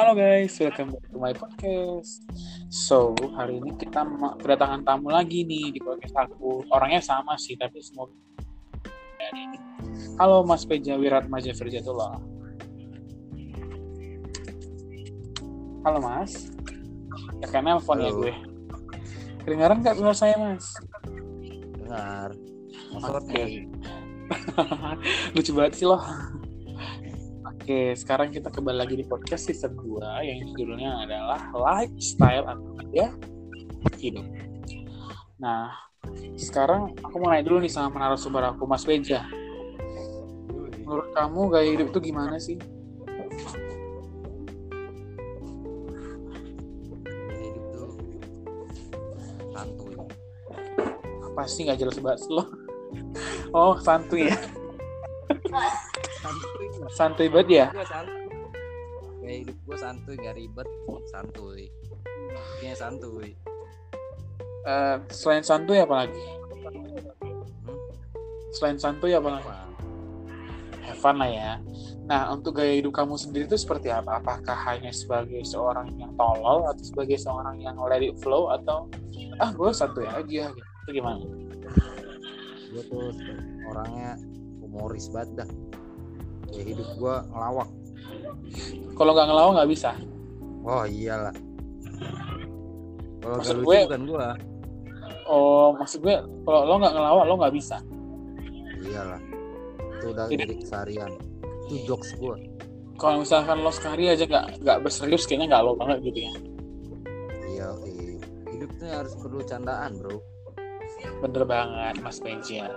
Halo guys, welcome back to my podcast. So, hari ini kita kedatangan tamu lagi nih di podcast aku. Orangnya sama sih, tapi semoga Halo Mas Peja Wiratmaja Firjatullah. Halo Mas. Ya kan nelfonnya Halo. gue. Kedengaran nggak suara saya Mas? dengar Oke. okay. Lucu banget sih loh. Oke, sekarang kita kembali lagi di podcast season 2 yang judulnya adalah lifestyle atau ya hidup. Nah, sekarang aku mau nanya dulu nih sama narasumber aku, Mas Beja. Menurut kamu gaya hidup itu gimana sih? hidup tuh santuy Apa sih nggak jelas banget lo? Oh, santuy ya. Santuy. Santuy banget ya. gua santuy kayak hidup gua santuy nggak ribet santuy Kayaknya santuy Eh, selain santuy apa lagi? Hmm? Selain santuy apa lagi? Have fun lah ya. Nah, untuk gaya hidup kamu sendiri itu seperti apa? Apakah hanya sebagai seorang yang tolol atau sebagai seorang yang let it flow atau ah gue satu ya aja gitu. Itu gimana? gua tuh orangnya humoris banget dah kayak hidup gua ngelawak Kalau nggak ngelawak nggak bisa. oh iyalah kalau Maksud gak lucu gue- bukan gua Oh, maksud gue kalau lo nggak ngelawak lo nggak bisa. iyalah itu udah Jadi- keseharian itu jokes gua Kalau misalkan lo sekali aja nggak nggak berserius kayaknya nggak lo banget gitu ya. iya iya. hidup tuh harus perlu candaan bro Bener banget Mas Benja.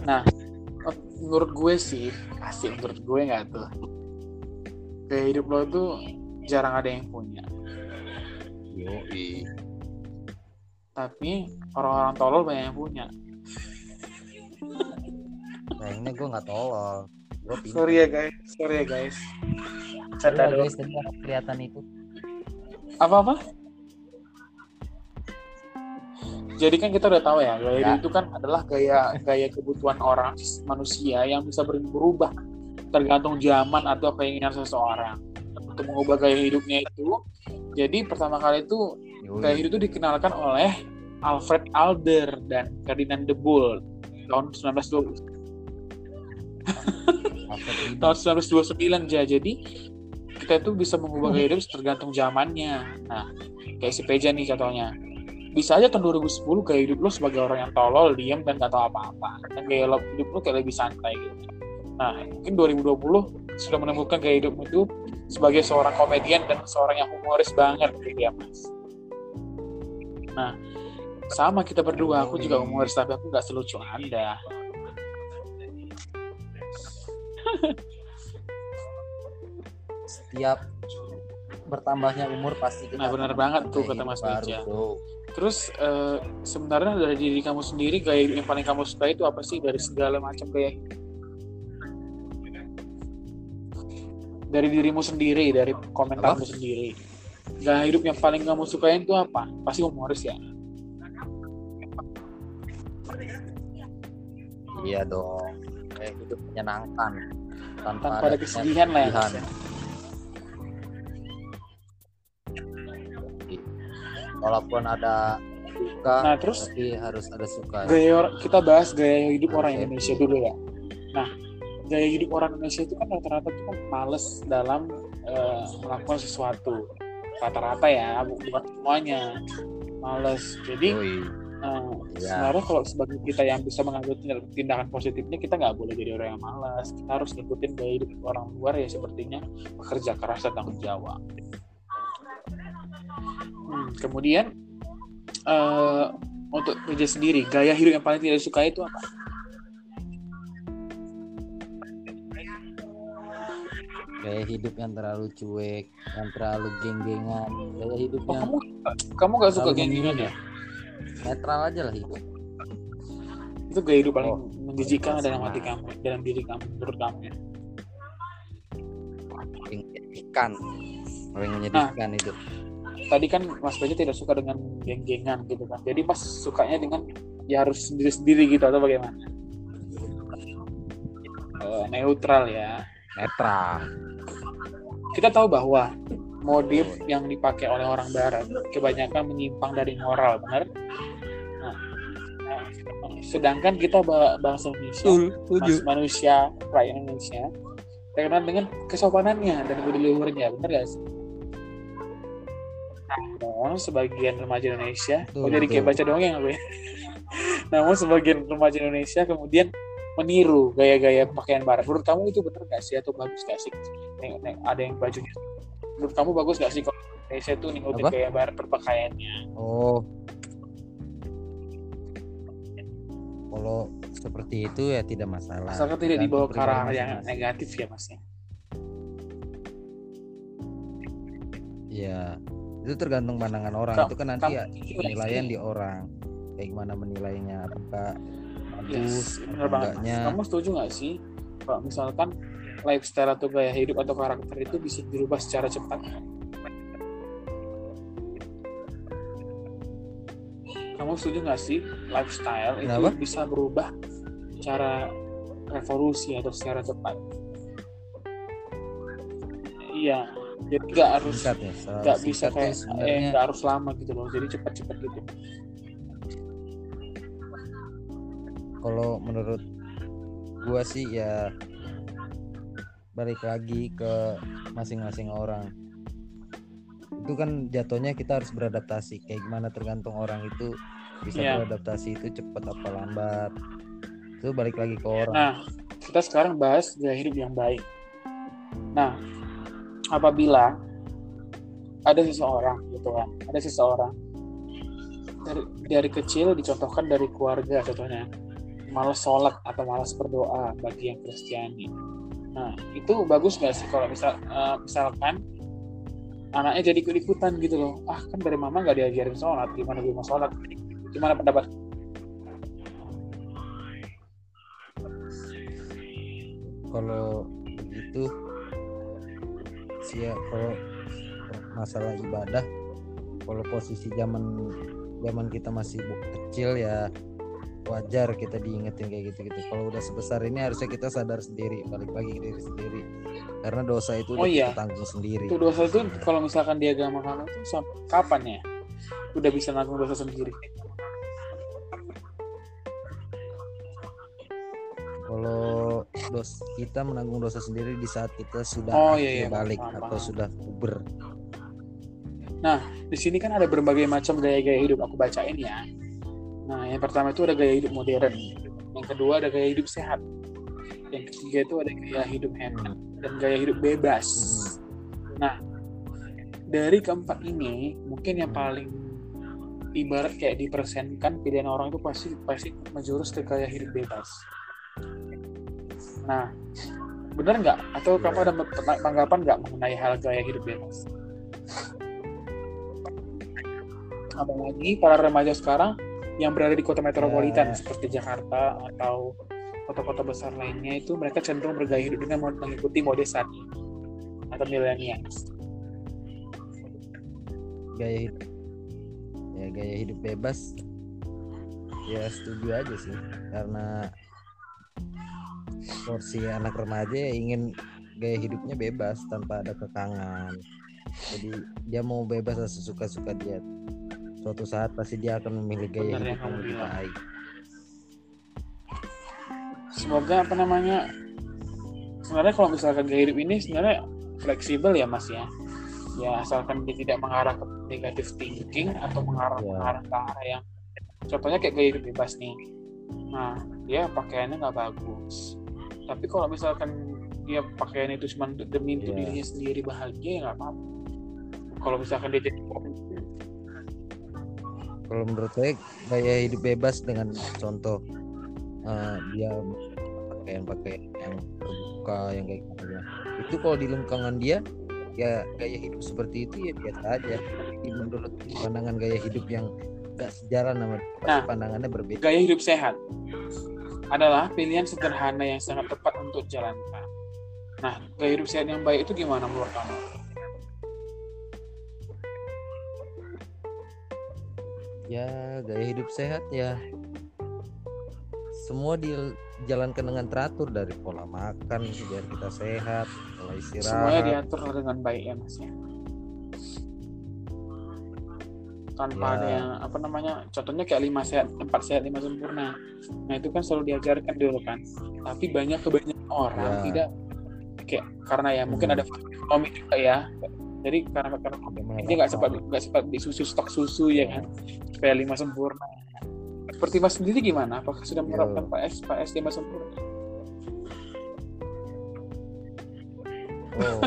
Nah, menurut gue sih asik menurut gue nggak tuh. Gaya hidup lo tuh jarang ada yang punya. Yoi. tapi orang-orang tolol banyak yang punya. Sayangnya gue nggak tolol. Gue. Sorry ya guys, sorry ya guys. Doang. guys, tadi kelihatan itu. Apa-apa? Jadi kan kita udah tahu ya, gaya Ya. itu kan adalah gaya gaya kebutuhan orang manusia yang bisa ber- berubah tergantung zaman atau keinginan seseorang. Untuk mengubah gaya hidupnya itu, jadi pertama kali itu gaya hidup itu dikenalkan oleh Alfred Adler dan Ferdinand de Boer tahun 1920 Alfred Riedel. tahun 1929 aja jadi kita itu bisa mengubah gaya hidup tergantung zamannya nah kayak si Peja nih contohnya bisa aja tahun 2010 gaya hidup lo sebagai orang yang tolol diam dan gak tahu apa-apa. Dan gaya hidup lo kayak lebih santai gitu. Nah mungkin 2020 sudah menemukan gaya hidup itu sebagai seorang komedian dan seorang yang humoris banget gitu ya mas. Nah sama kita berdua. Aku juga humoris tapi aku nggak selucu anda. Setiap bertambahnya umur pasti kita Nah, benar banget tuh kata Mas bro. Terus eh, sebenarnya dari diri kamu sendiri gaya hidup yang paling kamu suka itu apa sih dari segala macam gaya hidup? Dari dirimu sendiri, dari komentarmu sendiri. Gaya hidup yang paling kamu sukain itu apa? Pasti humoris ya. Iya dong. Kayak hidup menyenangkan. Tanpa, Tanpa ada kesedihan lah ya. Walaupun ada duka, Nah, terus tapi harus ada suka. gaya kita bahas gaya hidup orang Harus Indonesia dulu ya. Nah, gaya hidup orang Indonesia itu kan rata-rata tuh kan males dalam eh, melakukan sesuatu. Rata-rata ya, bu- bukan semuanya. Males. Jadi Yoi. eh, Iya. sebenarnya kalau sebagai kita yang bisa mengambil tindak- tindakan positifnya, kita nggak boleh jadi orang yang malas. Kita harus ngikutin gaya hidup orang luar ya sepertinya bekerja keras dan tanggung jawab. Hmm, kemudian eh, untuk kerja sendiri, gaya hidup yang paling tidak disukai itu apa? Gaya hidup yang terlalu cuek, yang terlalu geng-gengan. Gaya hidup Oh, yang kamu kamu gak suka geng-gengan ya? netral aja lah hidup. Itu gaya hidup paling Oh, menjijikan dalam hati kamu, dalam diri kamu, menurut kamu ya? Paling menyedihkan. Paling menyedihkan itu. Tadi kan Mas Baja tidak suka dengan geng-gengan gitu kan. Jadi Mas sukanya dengan ya harus sendiri-sendiri gitu atau bagaimana? Eh, neutral ya. netral kita tahu bahwa modif yang dipakai oleh orang barat kebanyakan menyimpang dari moral benar nah, nah, sedangkan kita ba- bangsa Indonesia mas- manusia rakyat Indonesia terkenal dengan kesopanannya dan budi luhurnya benar gak sih namun sebagian remaja Indonesia Betul, oh jadi kayak baca doang ya gue namun sebagian remaja Indonesia kemudian meniru gaya-gaya pakaian barat menurut kamu itu benar gak sih atau bagus gak sih Nih- nih, ada yang bajunya menurut kamu bagus gak sih kalau Indonesia tuh ngikutin Apa? gaya barat berpakaiannya Oh. Kalau seperti itu ya tidak masalah. asalkan tidak dibawa ke arah yang negatif ya mas ya Iya. Itu tergantung pandangan orang. Itu kan nanti ya iya penilaian di orang. Kayak gimana menilainya apakah bagus Yes, enggaknya. Kamu setuju nggak sih kalau misalkan lifestyle atau gaya hidup atau karakter itu bisa dirubah secara cepat? Kamu setuju nggak sih lifestyle Kenapa? itu bisa berubah secara revolusi atau secara cepat? Iya, jadi nggak harus ya. Nggak bisa kayak eh, nggak harus lama gitu loh. Jadi cepat-cepat gitu. kalau menurut gua sih ya balik lagi ke masing-masing orang itu kan jatuhnya kita harus beradaptasi kayak gimana tergantung orang itu bisa Iya. beradaptasi itu cepat apa lambat itu balik lagi ke orang Nah, kita sekarang bahas gaya hidup yang baik. Nah, apabila ada seseorang gitu kan, ada seseorang dari, dari kecil dicontohkan dari keluarga contohnya malas sholat atau malas berdoa bagi yang Kristiani. Nah, itu bagus nggak sih kalau misal eh, misalkan anaknya jadi ikut-ikutan gitu loh. Ah, kan dari mama nggak diajarin sholat, gimana gue mau sholat? Gimana pendapat? kalau begitu sih ya kalau masalah ibadah kalau posisi zaman zaman kita masih kecil ya wajar kita diingetin kayak gitu gitu kalau udah sebesar ini harusnya kita sadar sendiri balik lagi ke diri sendiri. Karena dosa itu Oh iya. kita tanggung sendiri. Itu dosa itu kalau misalkan di agama kamu itu sampai kapan ya? Udah bisa nanggung dosa sendiri kalau dos kita menanggung dosa sendiri di saat kita sudah Oh, iya, iya, balik paham, atau paham. sudah puber. Di sini kan ada berbagai macam gaya-gaya hidup aku bacain ya. Nah yang pertama itu ada gaya hidup modern. Yang kedua ada gaya hidup sehat. Yang ketiga itu ada gaya hidup hemat dan gaya hidup bebas. Nah dari keempat ini mungkin yang paling ibarat kayak dipersenkan pilihan orang itu pasti pasti menjurus ke gaya hidup bebas nah benar nggak? Atau kamu ada tanggapan nggak mengenai hal gaya hidup bebas? Apalagi para remaja sekarang yang berada di kota metropolitan Ya. seperti Jakarta atau kota-kota besar lainnya itu mereka cenderung bergaya hidup dengan mengikuti mode saat ini atau milenial. gaya hidup. Ya gaya hidup bebas ya setuju aja sih. Karena porsi anak remaja ya ingin gaya hidupnya bebas tanpa ada kekangan jadi dia mau bebas sesuka-suka dia suatu saat pasti dia akan memilih gaya Benar yang hidup yang lebih baik Semoga apa namanya sebenarnya kalau misalkan gaya hidup ini sebenarnya fleksibel ya mas ya. Ya asalkan dia tidak mengarah ke negative thinking atau mengarah Ya. mengarah ke arah yang contohnya kayak gaya hidup bebas nih. Nah dia pakaiannya nggak bagus. Tapi kalau misalkan dia pakaian itu cuma demi untuk Ya. dirinya sendiri bahagia ya nggak apa-apa. Kalau misalkan dia jadi kalau menurut saya gaya hidup bebas dengan contoh eh, dia pakaian-pakaian yang terbuka yang kayak gitu ya itu kalau di lingkungan dia ya gaya hidup seperti itu ya biasa aja Jadi menurut pandangan gaya hidup yang gak sejalan sama Nah. pandangannya berbeda gaya hidup sehat adalah pilihan sederhana yang sangat tepat untuk dijalankan. Nah, gaya hidup sehat yang baik itu gimana menurut kamu? ya gaya hidup sehat ya semua dijalankan dengan teratur dari pola makan biar kita sehat pola semuanya istirahat diatur dengan baik ya mas ya tanpa Ya. ada yang apa namanya contohnya kayak lima sehat empat sehat lima sempurna. Nah itu kan selalu diajarkan dulu kan. Tapi banyak kebanyakan orang Ya. tidak kayak karena ya mungkin Hmm. ada faktor ekonomi juga ya. Jadi karena karena dia nggak sempat nggak sempat beli susu stok susu ya kan. Supaya lima sempurna. Seperti mas sendiri gimana? Apakah sudah Ya. menerapkan Pak S Pak S lima sempurna? Oh.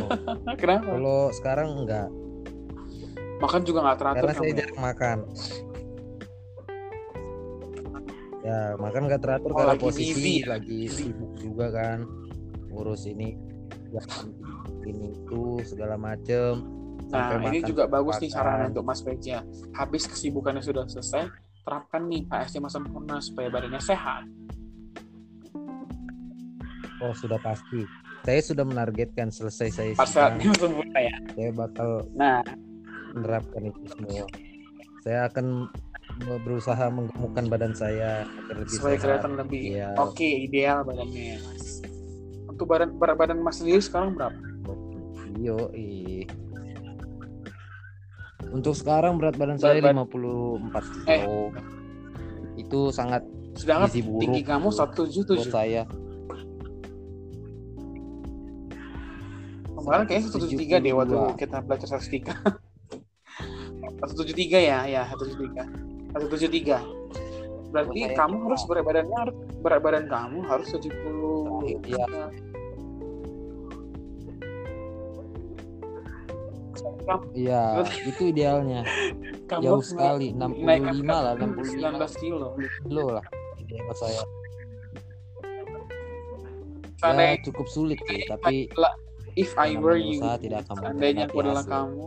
Kenapa? Kalau sekarang enggak makan juga nggak teratur karena kamu saya ya? jarang makan ya makan nggak teratur Oh, karena lagi posisi busy ya? lagi sibuk juga kan ngurus ini ya, ini itu segala macem Nah, Sampai ini juga bagus nih makan. saran untuk Mas Peja. Habis kesibukannya sudah selesai, terapkan nih PSC Mas Sempurna supaya badannya sehat. oh sudah pasti saya sudah menargetkan selesai saya Pas Sempurna ya. saya bakal Nah, menerapkan itu semua saya akan berusaha menggemukkan badan saya agar lebih supaya sehat kelihatan lebih Iya. oke ideal badannya ya, Mas. Untuk badan berat badan Mas sendiri sekarang berapa? Yo, ih. Untuk sekarang berat badan Berat saya bad- 54 kilo. Eh. Itu sangat Sedangkan buruk tinggi kamu buat 177. saya. Kemarin kayaknya 173 deh waktu 172. kita belajar statistika. 173 ya, ya 173. 173. Berarti saya kamu lupa. harus berat badannya berat badan kamu harus 70 Iya. Iya, itu idealnya. kamu Jauh sekali, naik 65 lah, 19 65 kilo. kilo lah. Ideal saya. Ya, cukup sulit sih, tapi if I were you, tidak akan seandainya aku adalah hasil. kamu,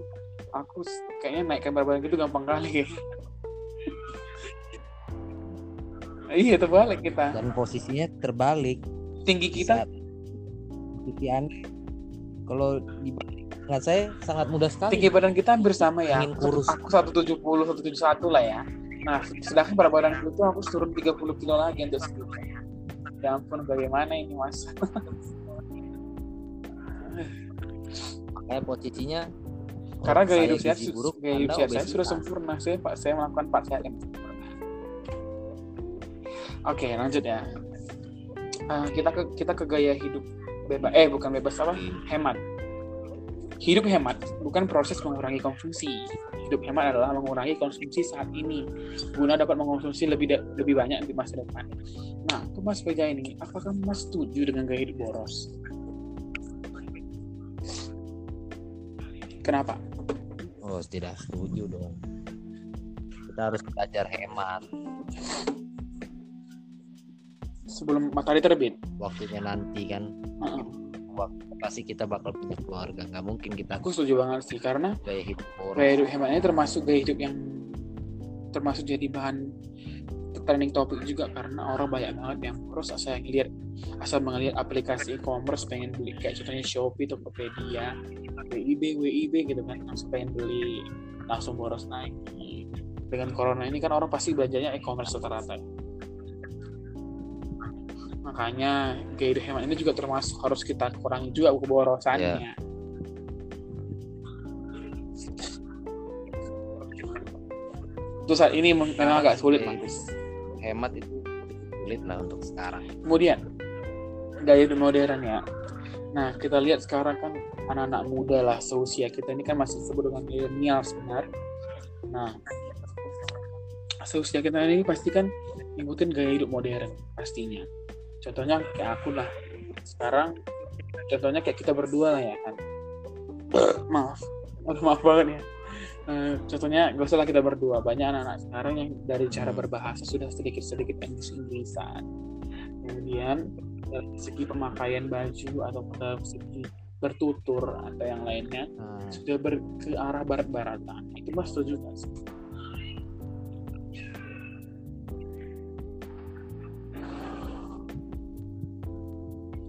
aku kayaknya naikkan berat badan gitu gampang kali ya. iya terbalik kita. Dan posisinya terbalik. Tinggi kita Anda kalau dibanding dengan saya sangat mudah sekali. tinggi badan kita hampir sama ya. Ingin kurus. Aku 170, 171 lah ya. Nah, sedangkan berat badan itu aku turun 30 kilo lagi untuk segitu. Ya ampun, bagaimana ini mas? Kayak posisinya Karena gaya hidup sehat, buruk, gaya hidup sehat saya sudah sempurna. Saya pak, saya melakukan pak sehat yang sempurna. Oke, lanjut ya. Eh, kita ke kita ke gaya hidup bebas. Eh, bukan bebas apa? Hemat. Hidup hemat bukan proses mengurangi konsumsi. Hidup hemat adalah mengurangi konsumsi saat ini guna dapat mengkonsumsi lebih da- lebih banyak di masa depan. Nah, untuk Mas Peja ini, apakah Mas setuju dengan gaya hidup boros? Kenapa? Oh, tidak setuju dong. Kita harus belajar hemat. Sebelum matahari terbit. Waktunya nanti kan Heeh. waktu pasti kita bakal punya keluarga. Nggak mungkin kita Aku setuju banget sih karena gaya hidup gaya hidup hemat ini termasuk gaya hidup yang termasuk jadi bahan trending topik juga karena orang banyak banget yang asal yang lihat asal melihat aplikasi e-commerce pengen beli kayak contohnya Shopee, Tokopedia, WIB, WIB gitu kan langsung pengen beli langsung boros naik. Dengan corona ini kan orang pasti belanjanya e-commerce rata-rata. Makanya gaya hidup hemat ini juga termasuk harus kita kurangi juga keborosannya. Itu saat ini mem- memang agak sulit hidup Hemat itu sulit lah untuk sekarang. Kemudian gaya hidup modern ya. Nah kita lihat sekarang kan anak-anak muda lah seusia kita ini kan masih disebut dengan milenial sebenarnya. Nah seusia kita ini pasti kan ngikutin gaya hidup modern pastinya. Contohnya kayak aku lah. Sekarang contohnya kayak kita berdua lah ya kan. maaf, Aduh, maaf banget ya. Eh, contohnya gak usah lah kita berdua banyak anak-anak sekarang yang dari cara berbahasa sudah sedikit-sedikit Inggris-Inggrisan kemudian dari segi pemakaian baju atau dari segi bertutur atau yang lainnya Nah, sudah ber, ke arah barat-baratan itu mas setuju nggak sih?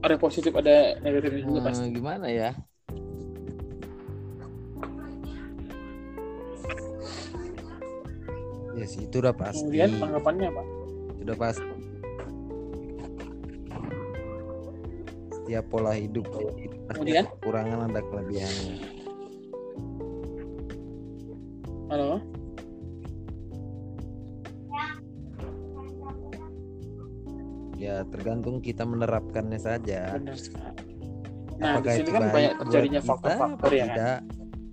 ada positif ada negatifnya juga eh, pasti gimana ya? Yes, itu udah pasti. kemudian tanggapannya apa Sudah pasti. Setiap pola hidup pasti Kemudian? ada kekurangan ada kelebihannya. Halo? Ya tergantung kita menerapkannya saja. Benar sekali. Nah di apakah sini itu kan banyak terjadinya faktor-faktor ya kan? tidak?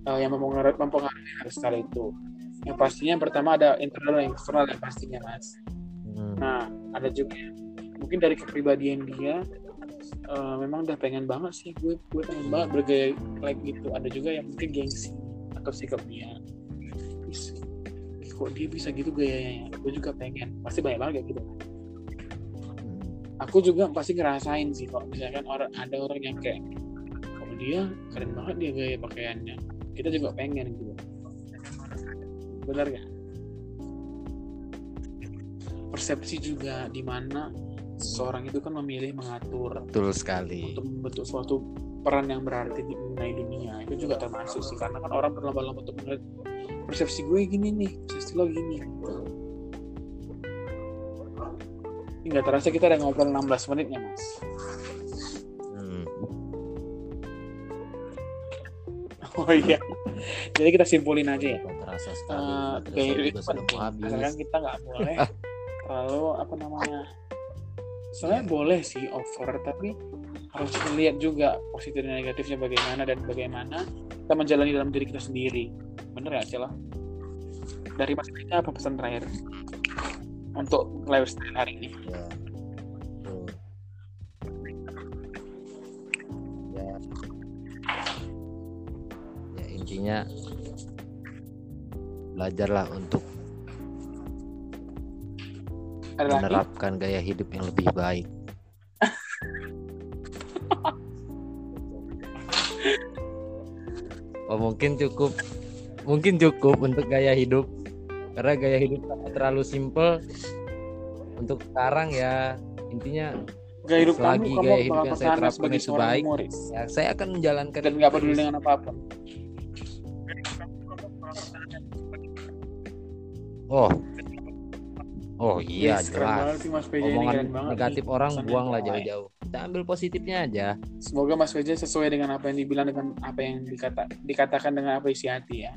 Eh, yang mempengaruhi, mempengaruhi lifestyle itu. Yang pastinya yang pertama ada internal dan eksternal yang pastinya mas. Hmm, Nah, ada juga mungkin dari kepribadian dia eh, memang udah pengen banget sih gue gue pengen banget bergaya like gitu. Ada juga yang mungkin gengsi atau sikap dia. Is, ih, kok dia bisa gitu gayanya? Gue juga pengen. Pasti banyak banget kayak gitu. Aku juga pasti ngerasain sih kalau misalkan orang ada orang yang kayak kalau dia keren banget dia gaya pakaiannya. Kita juga pengen gitu. Benar gak? Persepsi juga di mana seseorang itu kan memilih mengatur betul sekali. untuk membentuk suatu peran yang berarti di mengenai dunia. Itu juga termasuk sih karena kan orang berlomba-lomba untuk melihat persepsi gue gini nih persepsi lo gini. Ini nggak terasa kita udah ngobrol 16 menit ya mas. Hmm. oh iya. Jadi kita simpulin aja ya. Terasa sekali. Asalkan kita nggak boleh terlalu apa namanya sebenarnya boleh sih over tapi harus melihat juga positif dan negatifnya bagaimana dan bagaimana kita menjalani dalam diri kita sendiri. Bener gak sih lah dari mas Rika apa pesan terakhir? Untuk lifestyle hari ini. Ya ya. Ya intinya belajarlah untuk ada lagi? menerapkan gaya hidup yang lebih baik. Oh mungkin cukup mungkin cukup untuk gaya hidup. Karena gaya hidup terlalu simple. Untuk sekarang ya intinya gaya hidup selagi kamu kamu gaya hidup bakal yang saya terapkan itu baik, humoris ya saya akan menjalankan dan nggak peduli dengan apa pun oh oh iya Yes, keren jelas sih Mas PJ ini omongan keren banget negatif nih. orang Pesannya buanglah jauh-jauh kita ambil positifnya aja Semoga Mas PJ sesuai dengan apa yang dibilang dengan apa yang dikata, dikatakan dengan apa isi hati ya.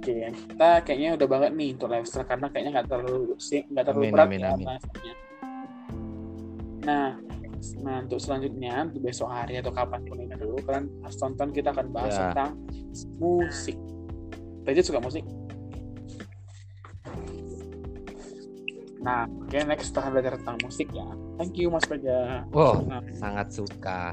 Oke, kita kayaknya udah banget nih untuk lifestyle karena kayaknya nggak terlalu sih nggak terlalu Amin, berat amin, ya amin. bahasanya. Nah, nah untuk selanjutnya untuk besok hari atau kapan pun itu kalian harus tonton kita akan bahas Ya. tentang musik. PJ suka musik? Nah, oke next kita akan belajar tentang musik ya. Thank you Mas PJ. wow Nah, sangat suka